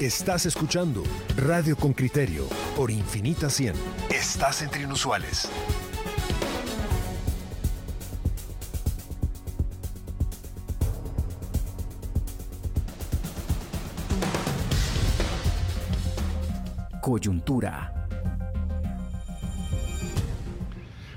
Estás escuchando Radio con Criterio por Infinita 100. Estás entre inusuales. Coyuntura.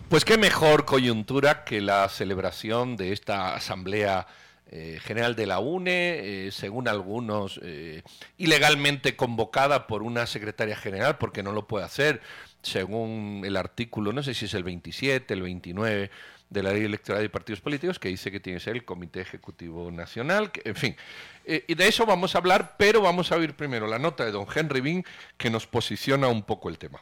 Pues qué mejor coyuntura que la celebración de esta asamblea eh, general de la UNE, eh, según algunos, eh, ilegalmente convocada por una secretaria general, porque no lo puede hacer, según el artículo, no sé si es el 27, el 29 de la Ley Electoral de Partidos Políticos, que dice que tiene que ser el Comité Ejecutivo Nacional, en fin. y de eso vamos a hablar, pero vamos a oír primero la nota de don Henry Bean, que nos posiciona un poco el tema.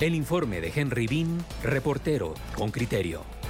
El informe de Henry Bean, reportero con criterio.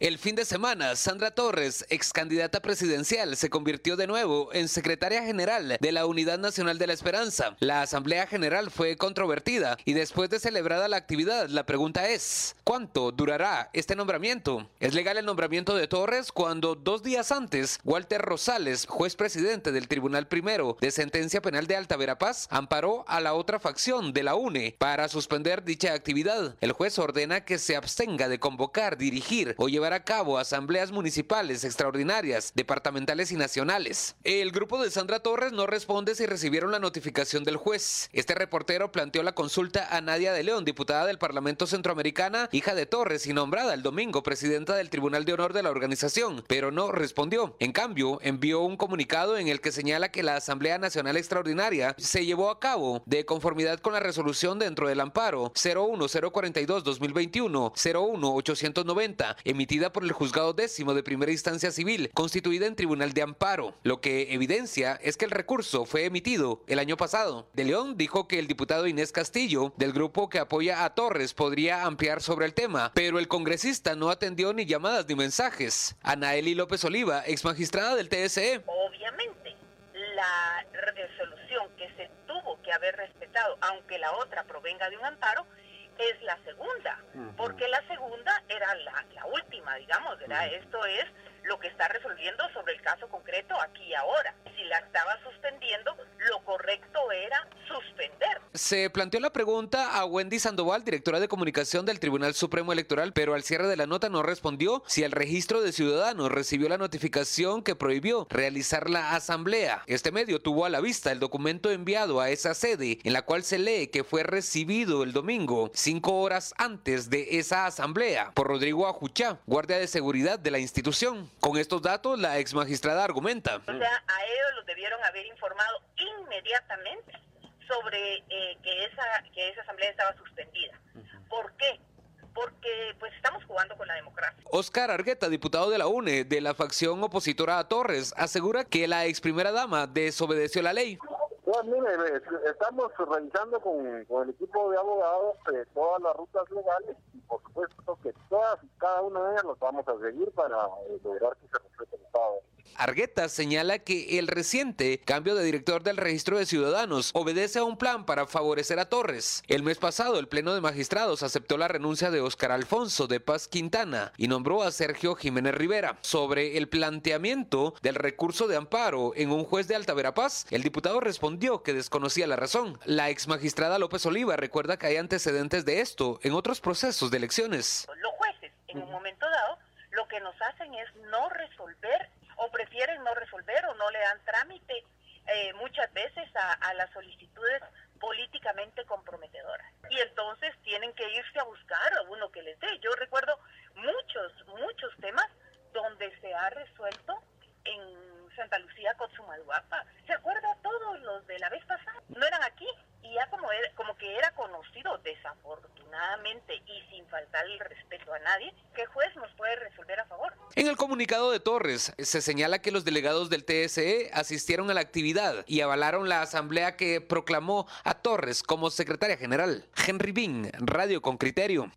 El fin de semana, Sandra Torres, ex candidata presidencial, se convirtió de nuevo en secretaria general de la Unidad Nacional de la Esperanza. La Asamblea General fue controvertida y después de celebrada la actividad, la pregunta es, ¿cuánto durará este nombramiento? ¿Es legal el nombramiento de Torres cuando dos días antes, Walter Rosales, juez presidente del Tribunal Primero de Sentencia Penal de Alta Verapaz, amparó a la otra facción de la UNE para suspender dicha actividad? El juez ordena que se abstenga de convocar, dirigir o llevar a cabo asambleas municipales extraordinarias, departamentales y nacionales. El grupo de Sandra Torres no responde si recibieron la notificación del juez. Este reportero planteó la consulta a Nadia de León, diputada del Parlamento Centroamericana, hija de Torres y nombrada el domingo presidenta del Tribunal de Honor de la organización, pero no respondió. En cambio, envió un comunicado en el que señala que la Asamblea Nacional Extraordinaria se llevó a cabo de conformidad con la resolución dentro del amparo 01042-2021, 01890, por el juzgado décimo de primera instancia civil, constituida en tribunal de amparo. Lo que evidencia es que el recurso fue emitido el año pasado. De León dijo que el diputado Inés Castillo, del grupo que apoya a Torres, podría ampliar sobre el tema, pero el congresista no atendió ni llamadas ni mensajes. Anaeli López Oliva, ex magistrada del TSE. Obviamente, la resolución que se tuvo que haber respetado, aunque la otra provenga de un amparo, es la segunda, porque la segunda era la, la última, digamos, ¿verdad? Esto es lo que está resolviendo sobre el caso concreto aquí y ahora. Si la estaba suspendiendo, lo correcto era suspender. Se planteó la pregunta a Wendy Sandoval, directora de comunicación del Tribunal Supremo Electoral, pero al cierre de la nota no respondió si el registro de ciudadanos recibió la notificación que prohibió realizar la asamblea. Este medio tuvo a la vista el documento enviado a esa sede, en la cual se lee que fue recibido el domingo, cinco horas antes de esa asamblea, por Rodrigo Ajuchá, guardia de seguridad de la institución. Con estos datos, la ex magistrada argumenta. O sea, a ellos los debieron haber informado inmediatamente sobre eh, que, esa, que esa asamblea estaba suspendida. ¿Por qué? Porque pues estamos jugando con la democracia. Oscar Argueta, diputado de la UNE, de la facción opositora a Torres, asegura que la ex primera dama desobedeció la ley. Pues mire, estamos revisando con, con el equipo de abogados eh, todas las rutas legales y por supuesto que todas y cada una de ellas las vamos a seguir para eh, lograr que se respete el Estado. Argueta señala que el reciente cambio de director del registro de ciudadanos obedece a un plan para favorecer a Torres. El mes pasado, el Pleno de Magistrados aceptó la renuncia de Óscar Alfonso de Paz Quintana y nombró a Sergio Jiménez Rivera. Sobre el planteamiento del recurso de amparo en un juez de Alta Verapaz, el diputado respondió que desconocía la razón. La ex magistrada López Oliva recuerda que hay antecedentes de esto en otros procesos de elecciones. Los jueces, en un momento dado, lo que nos hacen es no resolver o prefieren no resolver o no le dan trámite eh, muchas veces a, las solicitudes políticamente comprometedoras. Y entonces tienen que irse a buscar a uno que les dé. Yo recuerdo muchos, muchos temas donde se ha resuelto en Santa Lucía, Cotzumalguapa. ¿Se acuerda todos los de la vez pasada? No eran aquí y ya como, era, como que era conocido desafortunadamente y sin faltar el respeto a nadie, que juez nos puede resolver a favor. En el comunicado de Torres se señala que los delegados del TSE asistieron a la actividad y avalaron la asamblea que proclamó a Torres como secretaria general. Henry Bean, Radio con Criterio.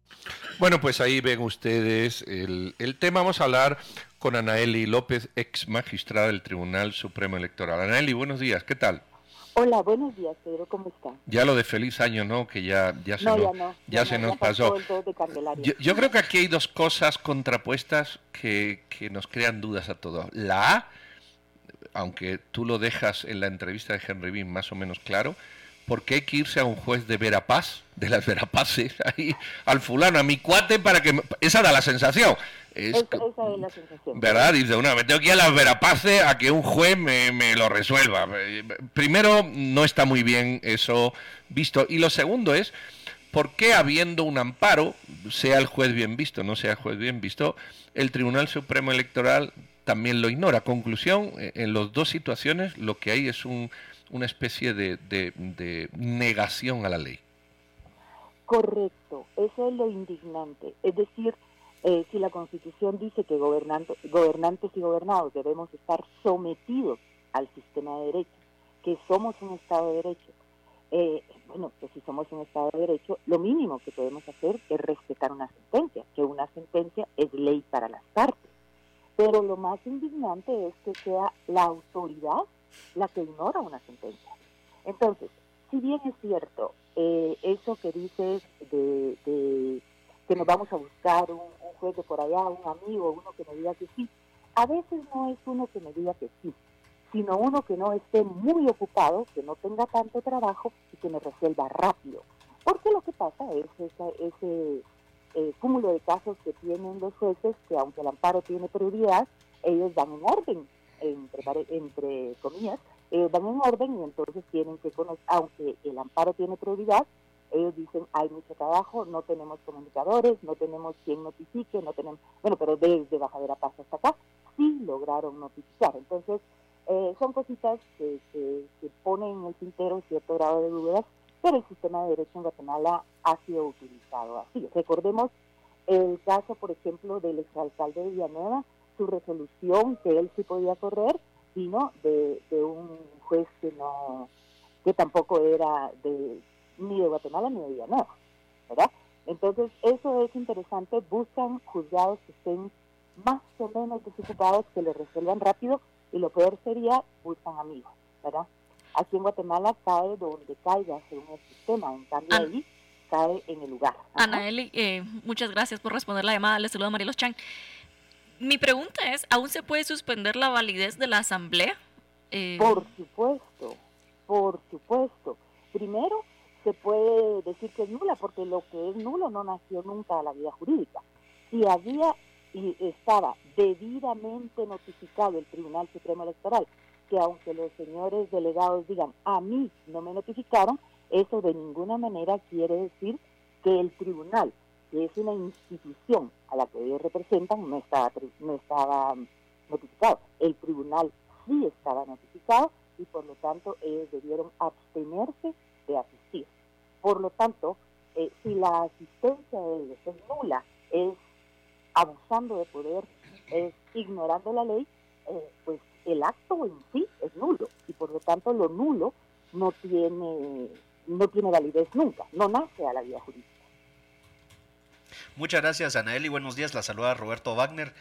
Bueno, pues ahí ven ustedes el, el tema. Vamos a hablar con Anaeli López, ex magistrada del Tribunal Supremo Electoral. Anaeli, buenos días, ¿qué tal? Hola, buenos días, Pedro, ¿cómo está? Ya lo de feliz año, ¿no? Que ya, ya se No, nos, ya no, ya ya se no, nos pasó. Yo, yo creo que aquí hay dos cosas contrapuestas que, que nos crean dudas a todos. La A, aunque tú lo dejas en la entrevista de Henry Bean más o menos claro, porque hay que irse a un juez de Verapaz, de las Verapaces, ahí, al fulano, a mi cuate, para que... me- Esa da la sensación. Es esa es la sensación. ¿Verdad? Dice, una, me tengo que ir a las Verapaces a que un juez me, me lo resuelva. Primero, no está muy bien eso visto. Y lo segundo es, ¿por qué habiendo un amparo, sea el juez bien visto, no sea el juez bien visto, el Tribunal Supremo Electoral también lo ignora? Conclusión, eh, en las dos situaciones lo que hay es un- una especie de, de- de negación a la ley. Correcto, eso es lo indignante. Es decir, eh, si la Constitución dice que gobernantes y gobernados debemos estar sometidos al sistema de derecho, que somos un Estado de Derecho, eh, bueno, pues si somos un Estado de Derecho, lo mínimo que podemos hacer es respetar una sentencia, que una sentencia es ley para las partes. Pero lo más indignante es que sea la autoridad la que ignora una sentencia. Entonces, si bien es cierto, eh, eso que dices de, de que nos vamos a buscar un, un de por allá, un amigo, uno que me diga que sí, a veces no es uno que me diga que sí, sino uno que no esté muy ocupado, que no tenga tanto trabajo y que me resuelva rápido. Porque lo que pasa es esa- ese eh, cúmulo de casos que tienen los jueces, que aunque el amparo tiene prioridad, ellos dan en orden, entre, entre comillas, ellos van en orden y entonces tienen que conocer, aunque el amparo tiene prioridad, ellos dicen hay mucho trabajo, no tenemos comunicadores, no tenemos quien notifique, no tenemos, bueno, pero desde Bajadera Paz hasta acá sí lograron notificar. Entonces, eh, son cositas que, que, que ponen en el tintero cierto grado de dudas, pero el sistema de derecho en Guatemala ha sido utilizado así. Recordemos el caso, por ejemplo, del exalcalde de Villanueva, su resolución que él sí podía correr vino de, de un juez que no que tampoco era de ni de Guatemala ni de Villanueva, ¿verdad? Entonces, eso es interesante, buscan juzgados que estén más o menos desocupados, que le resuelvan rápido, y lo peor sería, buscan amigos, ¿verdad? Aquí en Guatemala cae donde caiga según el sistema, en cambio ahí cae en el lugar. Ajá. Anaeli, eh, muchas gracias por responder la llamada. Le saludo a Marielos Chan. Mi pregunta es, ¿aún se puede suspender la validez de la asamblea? Eh, Por supuesto, por supuesto. Primero, se puede decir que es nula, porque lo que es nulo no nació nunca a la vida jurídica. Si había y estaba debidamente notificado el Tribunal Supremo Electoral, que aunque los señores delegados digan, a mí no me notificaron, eso de ninguna manera quiere decir que el tribunal, que es una institución a la que ellos representan, no estaba, no estaba notificado. El tribunal sí estaba notificado y por lo tanto ellos debieron abstenerse de asistir. Por lo tanto, eh, si la asistencia de ellos es nula, es abusando de poder, es ignorando la ley, eh, pues el acto en sí es nulo y por lo tanto lo nulo no tiene no tiene validez nunca, no nace a la vida jurídica. Muchas gracias, Anaeli. Buenos días. La saluda Roberto Wagner.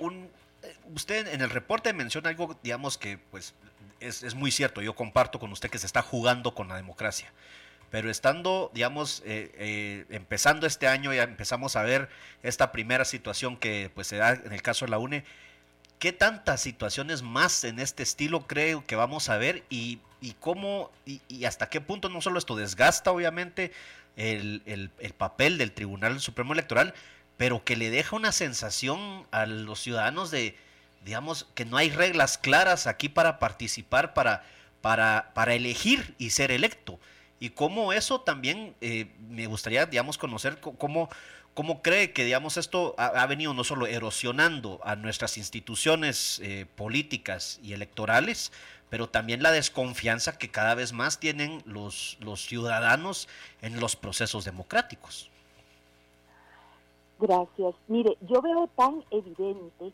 Un- eh, usted en el reporte menciona algo, digamos, que pues es, es muy cierto. Yo comparto con usted que se está jugando con la democracia. Pero estando, digamos, eh, eh, empezando este año, ya empezamos a ver esta primera situación que pues se da en el caso de la UNE. ¿Qué tantas situaciones más en este estilo creo que vamos a ver y, y cómo y, y hasta qué punto no solo esto desgasta obviamente el, el- el papel del Tribunal Supremo Electoral, pero que le deja una sensación a los ciudadanos de, digamos, que no hay reglas claras aquí para participar, para, para, para elegir y ser electo. Y cómo eso también eh, me gustaría, digamos, conocer co- cómo, cómo cree que, digamos, esto ha, ha venido no solo erosionando a nuestras instituciones eh, políticas y electorales, pero también la desconfianza que cada vez más tienen los, los ciudadanos en los procesos democráticos. Gracias. Mire, yo veo tan evidente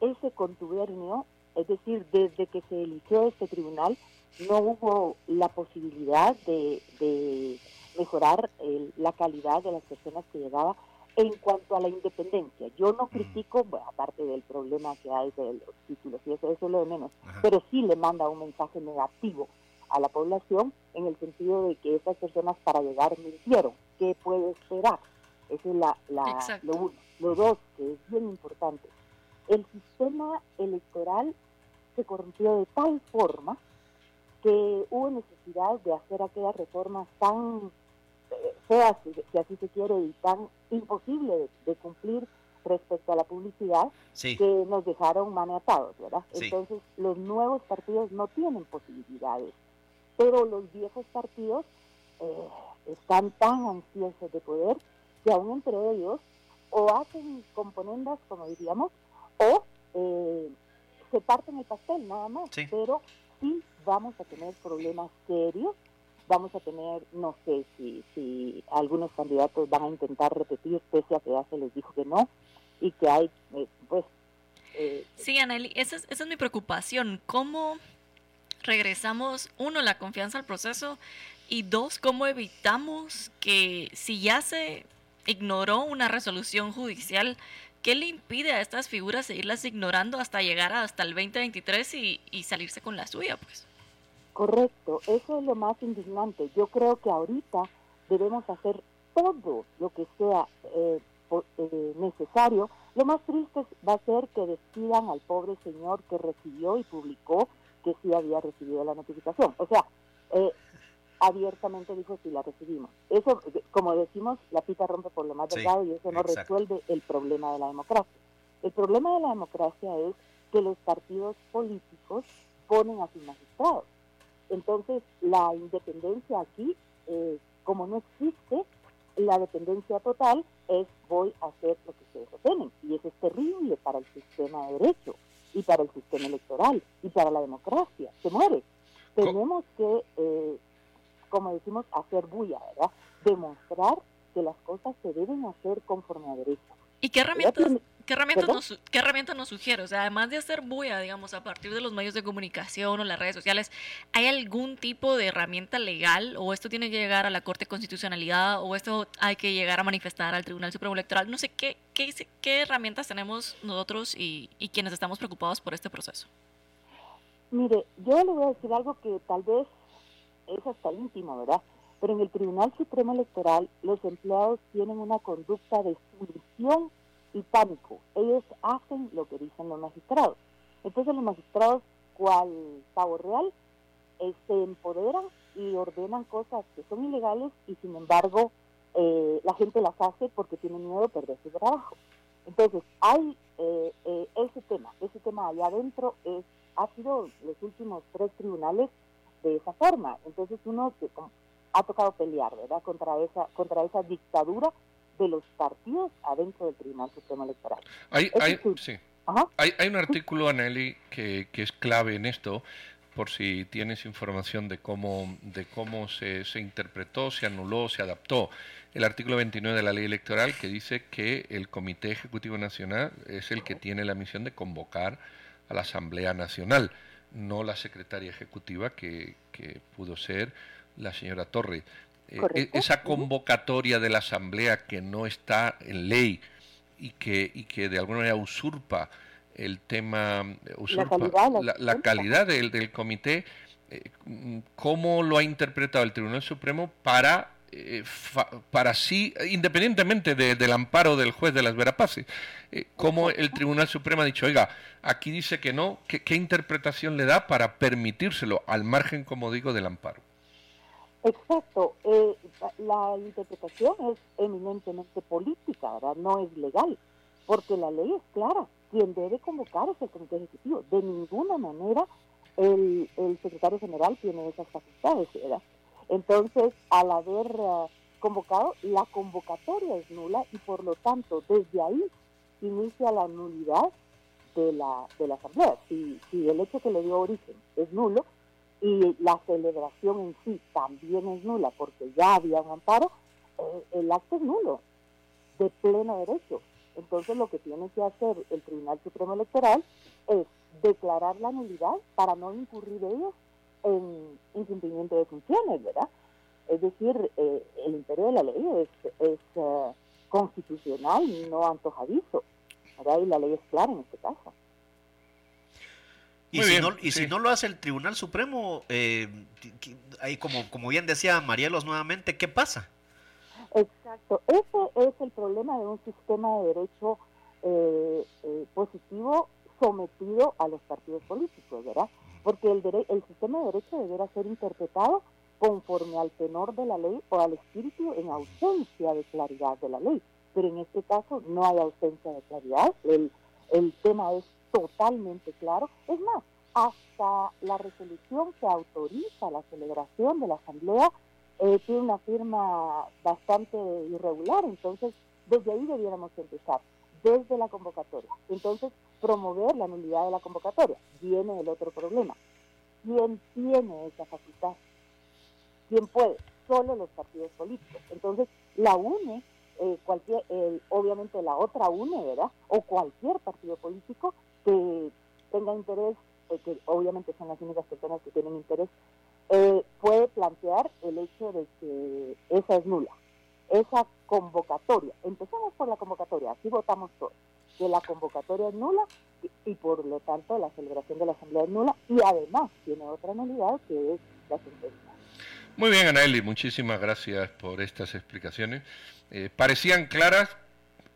ese contubernio, es decir, desde que se eligió este tribunal, no hubo la posibilidad de, de mejorar el- la calidad de las personas que llegaba en cuanto a la independencia. Yo no critico, bueno, aparte del problema que hay de los títulos y eso, eso es lo de menos, Ajá. pero sí le manda un mensaje negativo a la población en el sentido de que esas personas para llegar mintieron. ¿Qué puede esperar? Esa es la, la lo uno. Lo dos, que es bien importante, el sistema electoral se corrompió de tal forma que hubo necesidad de hacer aquellas reformas tan eh, feas, si así se quiere, y tan imposibles de, cumplir respecto a la publicidad, que nos dejaron maniatados, ¿verdad? Entonces, los nuevos partidos no tienen posibilidades, pero los viejos partidos eh, están tan ansiosos de poder que aún entre ellos o hacen componendas, como diríamos, o eh, se parten el pastel nada más, pero sí vamos a tener problemas serios, vamos a tener, no sé si, si algunos candidatos van a intentar repetir, pese a que ya se les dijo que no, y que hay, eh, pues... Eh, sí, Aneli, esa es, esa es mi preocupación, ¿cómo regresamos, uno, la confianza al proceso, y dos, cómo evitamos que si ya se ignoró una resolución judicial, ¿qué le impide a estas figuras seguirlas ignorando hasta llegar hasta el 2023 y, y salirse con la suya? pues? Correcto, eso es lo más indignante. Yo creo que ahorita debemos hacer todo lo que sea eh, eh, necesario. Lo más triste va a ser que despidan al pobre señor que recibió y publicó que sí había recibido la notificación. O sea, eh, abiertamente dijo si la recibimos. Eso, como decimos, la pita rompe por lo más delgado y eso no resuelve el problema de la democracia. El problema de la democracia es que los partidos políticos ponen a sus magistrados. Entonces, la independencia aquí, eh, como no existe, la dependencia total es voy a hacer lo que ustedes ordenen. Y eso es terrible para el sistema de derecho y para el sistema electoral y para la democracia. Se muere. Tenemos que eh, como decimos, hacer bulla, ¿verdad? Demostrar que las cosas se deben hacer conforme a derecho. ¿Y qué herramientas, qué herramientas, nos, qué herramientas nos sugiere? O sea, además de hacer bulla, digamos, a partir de los medios de comunicación o las redes sociales, ¿hay algún tipo de herramienta legal o esto tiene que llegar a la Corte de Constitucionalidad o esto hay que llegar a manifestar al Tribunal Supremo Electoral? No sé, ¿qué, qué, qué herramientas tenemos nosotros y, y quienes estamos preocupados por este proceso? Mire, yo le voy a decir algo que tal vez es hasta íntimo, ¿verdad? Pero en el Tribunal Supremo Electoral los empleados tienen una conducta de sumisión y pánico. Ellos hacen lo que dicen los magistrados. Entonces los magistrados, cual pavo real, eh, se empoderan y ordenan cosas que son ilegales y sin embargo eh, la gente las hace porque tiene miedo de perder su trabajo. Entonces hay eh, ese tema, ese tema allá adentro es, ha sido los últimos tres tribunales de esa forma. Entonces uno ha tocado pelear, ¿verdad?, contra esa, contra esa dictadura de los partidos adentro del Tribunal Supremo Electoral. Hay, hay, hay, un artículo, Aneli, que, que es clave en esto, por si tienes información de cómo, de cómo se, se, interpretó, se anuló, se adaptó el artículo 29 de la ley electoral que dice que el Comité Ejecutivo Nacional es el que tiene la misión de convocar a la Asamblea Nacional no la secretaria ejecutiva que, pudo ser la señora Torre. Eh, esa convocatoria de la Asamblea que no está en ley y que, y que de alguna manera usurpa el tema, usurpa la calidad, del, del, comité, eh, ¿cómo lo ha interpretado el Tribunal Supremo para eh, para sí, independientemente del amparo del juez de las Verapaces, eh, como el Tribunal Supremo ha dicho, oiga, aquí dice que no, ¿qué, interpretación le da para permitírselo al margen, como digo, del amparo? Exacto, eh, la interpretación es eminentemente política, ¿verdad? no es legal, porque la ley es clara, quien debe convocar es el Comité Ejecutivo, de ninguna manera el, el secretario general tiene esas facultades, ¿verdad? Entonces, al haber eh, convocado, la convocatoria es nula y por lo tanto, desde ahí inicia la nulidad de la, de la asamblea. Si, si el hecho que le dio origen es nulo y la celebración en sí también es nula porque ya había un amparo, eh, el acto es nulo, de pleno derecho. Entonces lo que tiene que hacer el Tribunal Supremo Electoral es declarar la nulidad para no incurrir ellos en incumplimiento de funciones, ¿verdad? Es decir, eh, el imperio de la ley es, es uh, constitucional, no antojadizo, ¿verdad? Y la ley es clara en este caso. Y, si, no, y si no lo hace el Tribunal Supremo, eh, ahí como, como bien decía Marielos nuevamente, ¿qué pasa? Exacto, ese es el problema de un sistema de derecho eh, eh, positivo sometido a los partidos políticos, ¿verdad? Porque el, el sistema de derecho deberá ser interpretado conforme al tenor de la ley o al espíritu en ausencia de claridad de la ley. Pero en este caso no hay ausencia de claridad, el, el tema es totalmente claro. Es más, hasta la resolución que autoriza la celebración de la Asamblea eh, tiene una firma bastante irregular, entonces desde ahí debiéramos empezar, desde la convocatoria. Entonces, promover la nulidad de la convocatoria. Viene el otro problema. ¿Quién tiene esa facultad? ¿Quién puede? Solo los partidos políticos. Entonces, la UNE, eh, cualquier, obviamente la otra UNE, ¿verdad? O cualquier partido político que tenga interés, eh, que obviamente son las únicas personas que tienen interés, eh, puede plantear el hecho de que esa es nula. Esa convocatoria, empezamos por la convocatoria, así votamos todos, que la convocatoria es nula y, y por lo tanto la celebración de la Asamblea es nula y además tiene otra nulidad que es la sentencia. Muy bien, Anaeli, muchísimas gracias por estas explicaciones. Eh, parecían claras,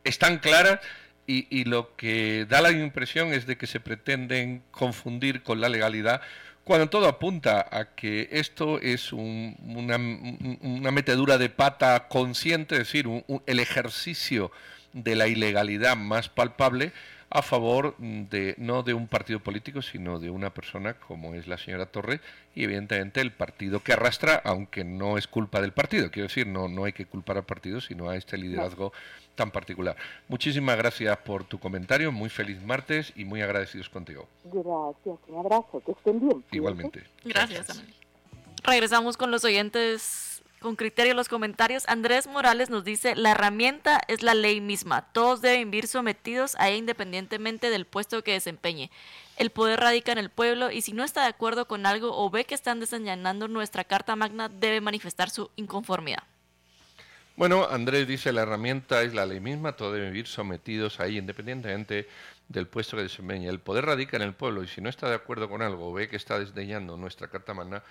están claras, y, lo que da la impresión es de que se pretenden confundir con la legalidad, cuando todo apunta a que esto es una, metedura de pata consciente, es decir, el ejercicio de la ilegalidad más palpable a favor de no de un partido político, sino de una persona como es la señora Torres y evidentemente el partido que arrastra, aunque no es culpa del partido, quiero decir, no, no hay que culpar al partido, sino a este liderazgo tan particular. Muchísimas gracias por tu comentario, muy feliz martes y muy agradecidos contigo. Gracias, un abrazo, que estén bien. Igualmente. Gracias. Regresamos con los oyentes con criterio los comentarios. Andrés Morales nos dice, la herramienta es la ley misma. Todos deben vivir sometidos a ella independientemente del puesto que desempeñe. El poder radica en el pueblo y si no está de acuerdo con algo o ve que están desenllanando nuestra Carta Magna, debe manifestar su inconformidad. Bueno, Andrés dice, la herramienta es la ley misma, todos deben vivir sometidos a ella independientemente del puesto que desempeñe. El poder radica en el pueblo y si no está de acuerdo con algo o ve que está desdeñando nuestra Carta Magna,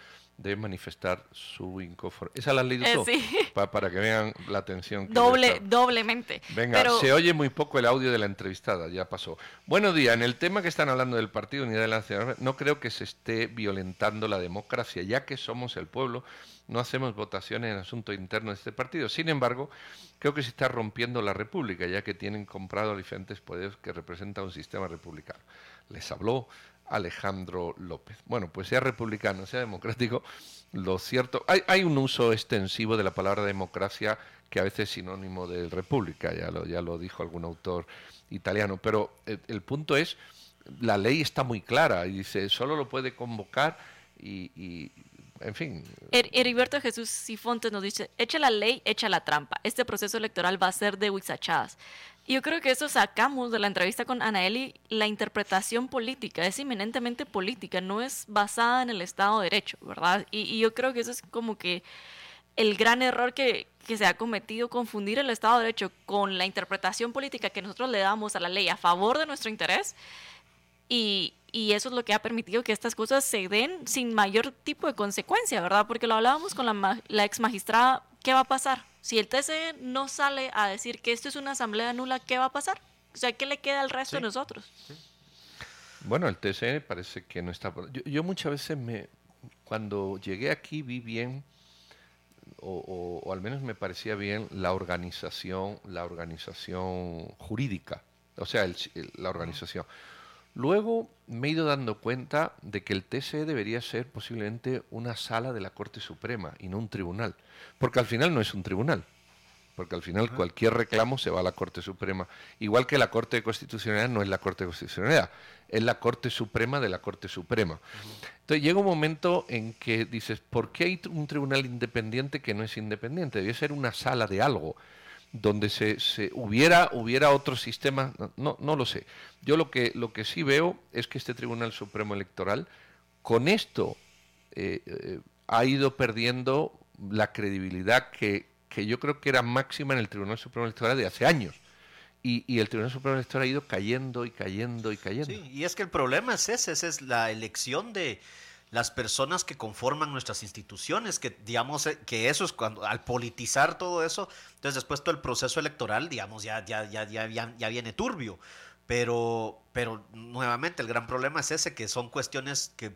de manifestar su inconformidad. ¿Esa la has leído eh, para que vean la atención. Que Doble, doblemente. Venga, se oye muy poco el audio de la entrevistada, ya pasó. Buenos días, en el tema que están hablando del Partido Unidad de la Nación, no creo que se esté violentando la democracia, ya que somos el pueblo, no hacemos votaciones en asuntos internos de este partido. Sin embargo, creo que se está rompiendo la república, ya que tienen comprado diferentes poderes que representan un sistema republicano. Les habló Alejandro López. Bueno, pues sea republicano, sea democrático, lo cierto, hay, un uso extensivo de la palabra democracia que a veces es sinónimo de república, ya lo, ya lo dijo algún autor italiano, pero el, punto es, la ley está muy clara y dice, solo lo puede convocar y, en fin. Heriberto Jesús Sifontes nos dice, echa la ley, echa la trampa. Este proceso electoral va a ser de huizachadas. Yo creo que eso sacamos de la entrevista con Anaeli, la interpretación política, es eminentemente política, no es basada en el Estado de Derecho, ¿verdad? Y, yo creo que eso es como que el gran error que, que, se ha cometido, confundir el Estado de Derecho con la interpretación política que nosotros le damos a la ley a favor de nuestro interés. Y, y eso es lo que ha permitido que estas cosas se den sin mayor tipo de consecuencia, ¿verdad? Porque lo hablábamos con la, la ex magistrada, ¿qué va a pasar? Si el TCE no sale a decir que esto es una asamblea nula, ¿qué va a pasar? O sea, ¿qué le queda al resto de nosotros? Bueno, el TCE parece que no está... Yo, yo, muchas veces me... Cuando llegué aquí vi bien, o, o, al menos me parecía bien, la organización, la organización jurídica, o sea, la organización. Luego me he ido dando cuenta de que el TSE debería ser posiblemente una sala de la Corte Suprema y no un tribunal, porque al final no es un tribunal, porque al final cualquier reclamo se va a la Corte Suprema, igual que la Corte de Constitucionalidad no es la Corte de Constitucionalidad, es la Corte Suprema de la Corte Suprema. Entonces llega un momento en que dices, ¿por qué hay un tribunal independiente que no es independiente? Debe ser una sala de algo donde se, se, hubiera, hubiera otro sistema, no, no lo sé. Yo lo que, lo que sí veo es que este Tribunal Supremo Electoral con esto eh, eh, ha ido perdiendo la credibilidad que, que, yo creo que era máxima en el Tribunal Supremo Electoral de hace años. y, el Tribunal Supremo Electoral ha ido cayendo y cayendo y cayendo. Sí, y es que el problema es ese, esa es la elección de las personas que conforman nuestras instituciones, que digamos eh, que eso es cuando al politizar todo eso, entonces después todo el proceso electoral, digamos, ya, ya, ya, ya, ya viene turbio. Pero, pero nuevamente el gran problema es ese, que son cuestiones que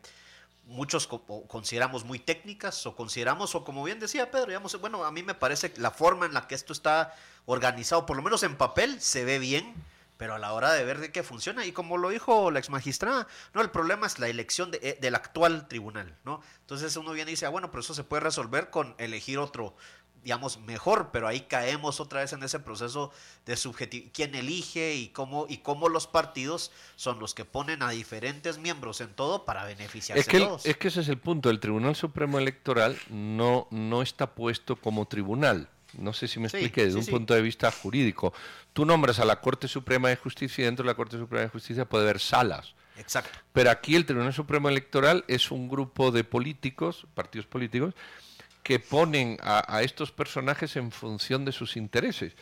muchos consideramos muy técnicas o consideramos, o como bien decía Pedro, digamos, bueno, a mí me parece la forma en la que esto está organizado, por lo menos en papel, se ve bien, pero a la hora de ver de qué funciona, y como lo dijo la ex magistrada, no, el problema es la elección de, eh, del actual tribunal, ¿no? Entonces uno viene y dice, ah, bueno, pero eso se puede resolver con elegir otro, digamos, mejor, pero ahí caemos otra vez en ese proceso de subjetivo, quién elige y cómo, y cómo los partidos son los que ponen a diferentes miembros en todo para beneficiarse es que, todos. Es que ese es el punto, el Tribunal Supremo Electoral no, no está puesto como tribunal. No sé si me expliqué desde un punto de vista jurídico. Tú nombras a la Corte Suprema de Justicia y dentro de la Corte Suprema de Justicia puede haber salas. Exacto. Pero aquí el Tribunal Supremo Electoral es un grupo de políticos, partidos políticos, que ponen a, estos personajes en función de sus intereses.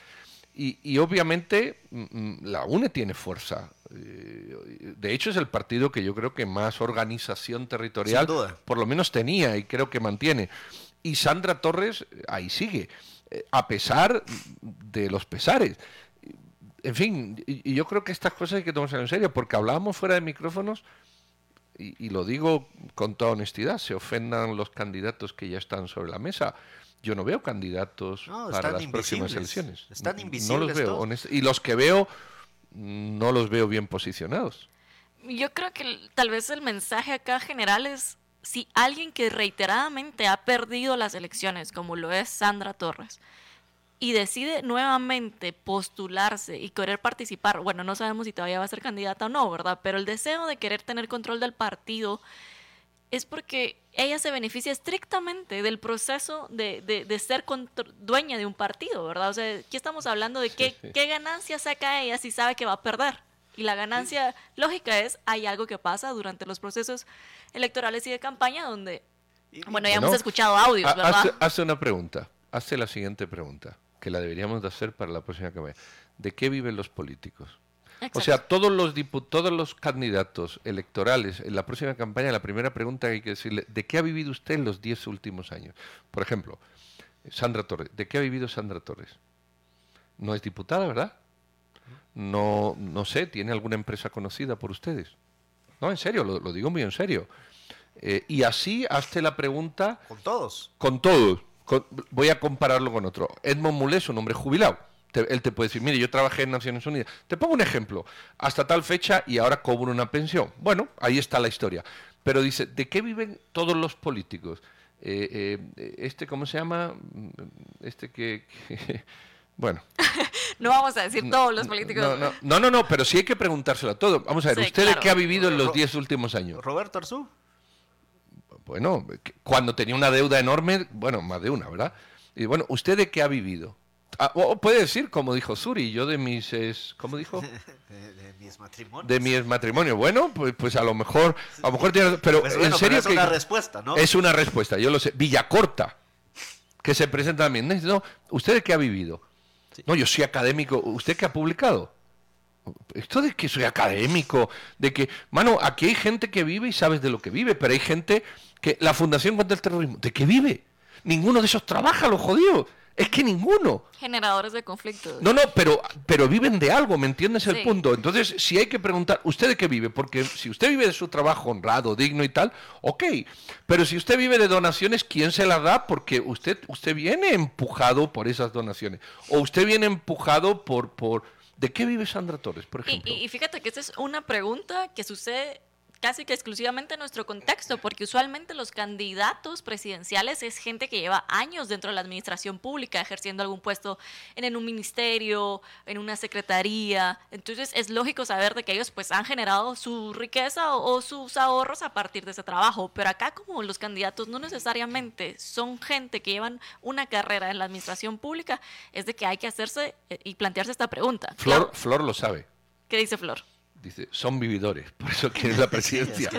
Y, obviamente mm, mm, la UNE tiene fuerza. Eh, de hecho es el partido que yo creo que más organización territorial por lo menos tenía y creo que mantiene. Y Sandra Torres eh, ahí sigue, eh, a pesar de los pesares. En fin, y, yo creo que estas cosas hay que tomarse en serio, porque hablábamos fuera de micrófonos y, lo digo con toda honestidad, se ofendan los candidatos que ya están sobre la mesa. Yo no veo candidatos para las próximas elecciones. Están invisibles. No los veo. Y los que veo, no los veo bien posicionados. Yo creo que tal vez el mensaje acá general es si alguien que reiteradamente ha perdido las elecciones, como lo es Sandra Torres, y decide nuevamente postularse y querer participar, bueno, no sabemos si todavía va a ser candidata o no, ¿verdad? Pero el deseo de querer tener control del partido es porque ella se beneficia estrictamente del proceso de, de, ser dueña de un partido, ¿verdad? O sea, aquí estamos hablando de qué, qué ganancia saca ella si sabe que va a perder. Y la ganancia lógica es, hay algo que pasa durante los procesos electorales y de campaña donde, bueno, ya hemos escuchado audios, ¿verdad? hace una pregunta, hace la siguiente pregunta que la deberíamos de hacer para la próxima campaña. ¿De qué viven los políticos? O sea, todos los todos los candidatos electorales en la próxima campaña, la primera pregunta que hay que decirle, ¿de qué ha vivido usted en los diez últimos años? Por ejemplo, Sandra Torres, ¿de qué ha vivido Sandra Torres? No es diputada, ¿verdad? No, no sé, ¿tiene alguna empresa conocida por ustedes? No, en serio, lo, digo muy en serio. Eh, y así hazte la pregunta. Con todos. Con todos voy a compararlo con otro. Edmond Mulet es un hombre jubilado. él te puede decir, mire, yo trabajé en Naciones Unidas. Te pongo un ejemplo. Hasta tal fecha y ahora cobro una pensión. Bueno, ahí está la historia. Pero dice, ¿de qué viven todos los políticos? Eh, eh, este, ¿cómo se llama? Este que... bueno. no vamos a decir todos los políticos. No no, no, pero sí hay que preguntárselo a todos. Vamos a ver, ¿usted de qué ha vivido en los diez últimos años? Roberto Arzú. Bueno, cuando tenía una deuda enorme, bueno, más de una, ¿verdad? Y bueno, ¿usted de qué ha vivido? Ah, o puede decir, como dijo Suri, yo de mis, ¿cómo dijo? De, mis matrimonios. De mis matrimonios. Bueno, pues, pues a lo mejor, a lo mejor tiene, pero pues en serio es una respuesta, ¿no? Es una respuesta, yo lo sé. Villacorta, que se presenta también. No, ¿usted de qué ha vivido? No, yo soy académico. ¿Usted qué ha publicado? Esto de que soy académico, de que, mano, aquí hay gente que vive y sabes de lo que vive, pero hay gente que la Fundación contra el Terrorismo, ¿de qué vive? Ninguno de esos trabaja, los jodidos. Es que ninguno. Generadores de conflictos. No, no, pero, pero viven de algo, ¿me entiendes el punto? Entonces, si hay que preguntar, ¿usted de qué vive? Porque si usted vive de su trabajo honrado, digno y tal, ok. Pero si usted vive de donaciones, ¿quién se las da? Porque usted, usted viene empujado por esas donaciones. O usted viene empujado por, por, ¿De qué vive Sandra Torres, por ejemplo? Y, fíjate que esta es una pregunta que sucede casi que exclusivamente en nuestro contexto, porque usualmente los candidatos presidenciales es gente que lleva años dentro de la administración pública, ejerciendo algún puesto en, un ministerio, en una secretaría. Entonces es lógico saber de que ellos pues han generado su riqueza o, o sus ahorros a partir de ese trabajo. Pero acá como los candidatos no necesariamente son gente que llevan una carrera en la administración pública, es de que hay que hacerse eh, y plantearse esta pregunta. Flor, Flor lo sabe. ¿Qué dice Flor? Dice, son vividores, por eso quieren la presidencia.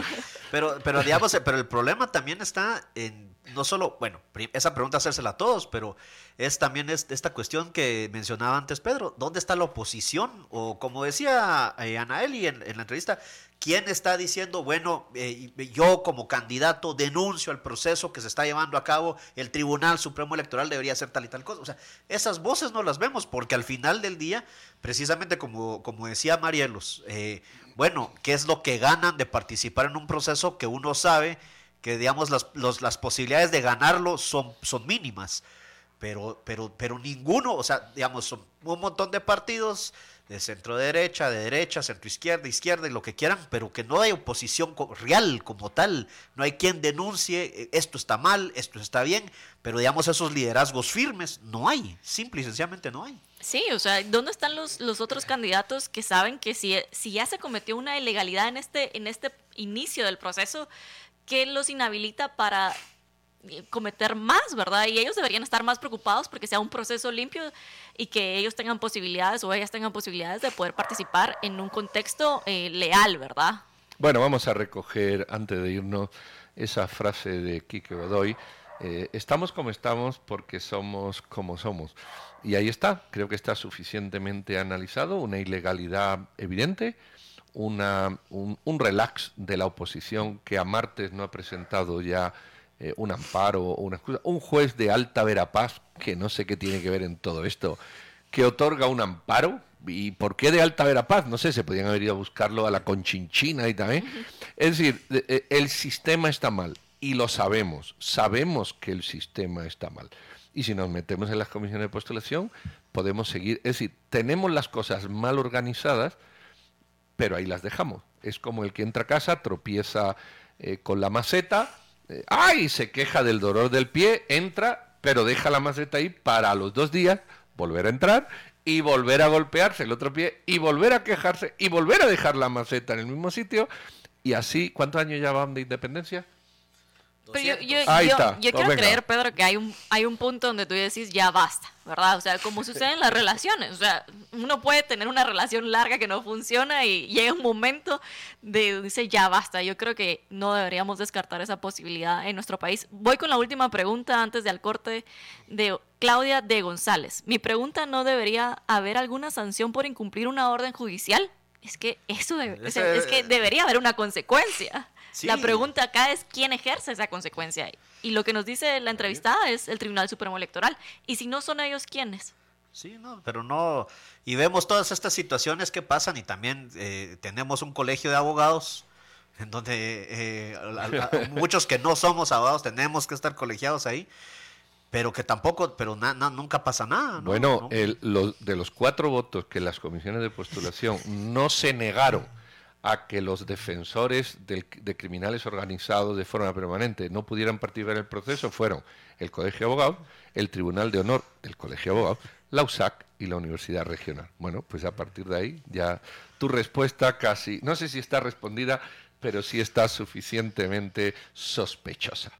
pero, pero digamos, pero el problema también está en no solo, bueno, esa pregunta hacérsela a todos, pero es también esta cuestión que mencionaba antes Pedro, ¿dónde está la oposición? O como decía eh, Anaeli en, la entrevista, ¿quién está diciendo, bueno, eh, yo como candidato denuncio el proceso que se está llevando a cabo, el Tribunal Supremo Electoral debería hacer tal y tal cosa? O sea, esas voces no las vemos porque al final del día, precisamente como, como decía Marielos, eh, bueno, ¿qué es lo que ganan de participar en un proceso que uno sabe que, digamos, las, las posibilidades de ganarlo son, son mínimas? pero, pero, pero ninguno, o sea, digamos, son un montón de partidos de centro derecha, de derecha, centro izquierda, izquierda y lo que quieran, pero que no hay oposición real como tal, no hay quien denuncie eh, esto está mal, esto está bien, pero digamos esos liderazgos firmes no hay, simple y sencillamente no hay. Sí, o sea, ¿dónde están los, los otros candidatos que saben que si, si ya se cometió una ilegalidad en este, en este inicio del proceso, que los inhabilita para cometer más, ¿verdad? Y ellos deberían estar más preocupados porque sea un proceso limpio y que ellos tengan posibilidades o ellas tengan posibilidades de poder participar en un contexto eh, leal, ¿verdad? Bueno, vamos a recoger antes de irnos esa frase de Quique Godoy. Eh, estamos como estamos porque somos como somos. Y ahí está, creo que está suficientemente analizado, una ilegalidad evidente, una, un, un relax de la oposición que a martes no ha presentado ya eh, un amparo o una excusa. Un juez de alta verapaz, que no sé qué tiene que ver en todo esto, que otorga un amparo. ¿Y por qué de alta verapaz? No sé, se podían haber ido a buscarlo a la conchinchina y también. Es decir, eh, el sistema está mal y lo sabemos. Sabemos que el sistema está mal. Y si nos metemos en las comisiones de postulación, podemos seguir. Es decir, tenemos las cosas mal organizadas, pero ahí las dejamos. Es como el que entra a casa, tropieza eh, con la maceta ¡ay! Se queja del dolor del pie, entra, pero deja la maceta ahí para los dos días volver a entrar y volver a golpearse el otro pie y volver a quejarse y volver a dejar la maceta en el mismo sitio. Y así, ¿cuántos años ya van de independencia? Yo, quiero creer, Pedro, que hay un, hay un punto donde tú decís ya basta, ¿verdad? O sea, como sucede en las relaciones. O sea, uno puede tener una relación larga que no funciona y llega un momento de dice ya basta. Yo creo que no deberíamos descartar esa posibilidad en nuestro país. Voy con la última pregunta antes del corte de Claudia de González. Mi pregunta no debería haber alguna sanción por incumplir una orden judicial. Es que eso es que debería haber una consecuencia. La pregunta acá es quién ejerce esa consecuencia. Y lo que nos dice la entrevistada es el Tribunal Supremo Electoral. Y si no son ellos, ¿quiénes? Sí, no, pero no. Y vemos todas estas situaciones que pasan y también eh, tenemos un colegio de abogados en donde eh, muchos que no somos abogados tenemos que estar colegiados ahí, pero que tampoco, pero nunca pasa nada. Bueno, El, de los cuatro votos que las comisiones de postulación no se negaron a que los defensores de criminales organizados de forma permanente no pudieran participar en el proceso fueron el Colegio de Abogados, el Tribunal de Honor del Colegio de Abogados, la USAC y la Universidad Regional. Bueno, pues a partir de ahí ya tu respuesta casi, no sé si está respondida, pero sí está suficientemente sospechosa.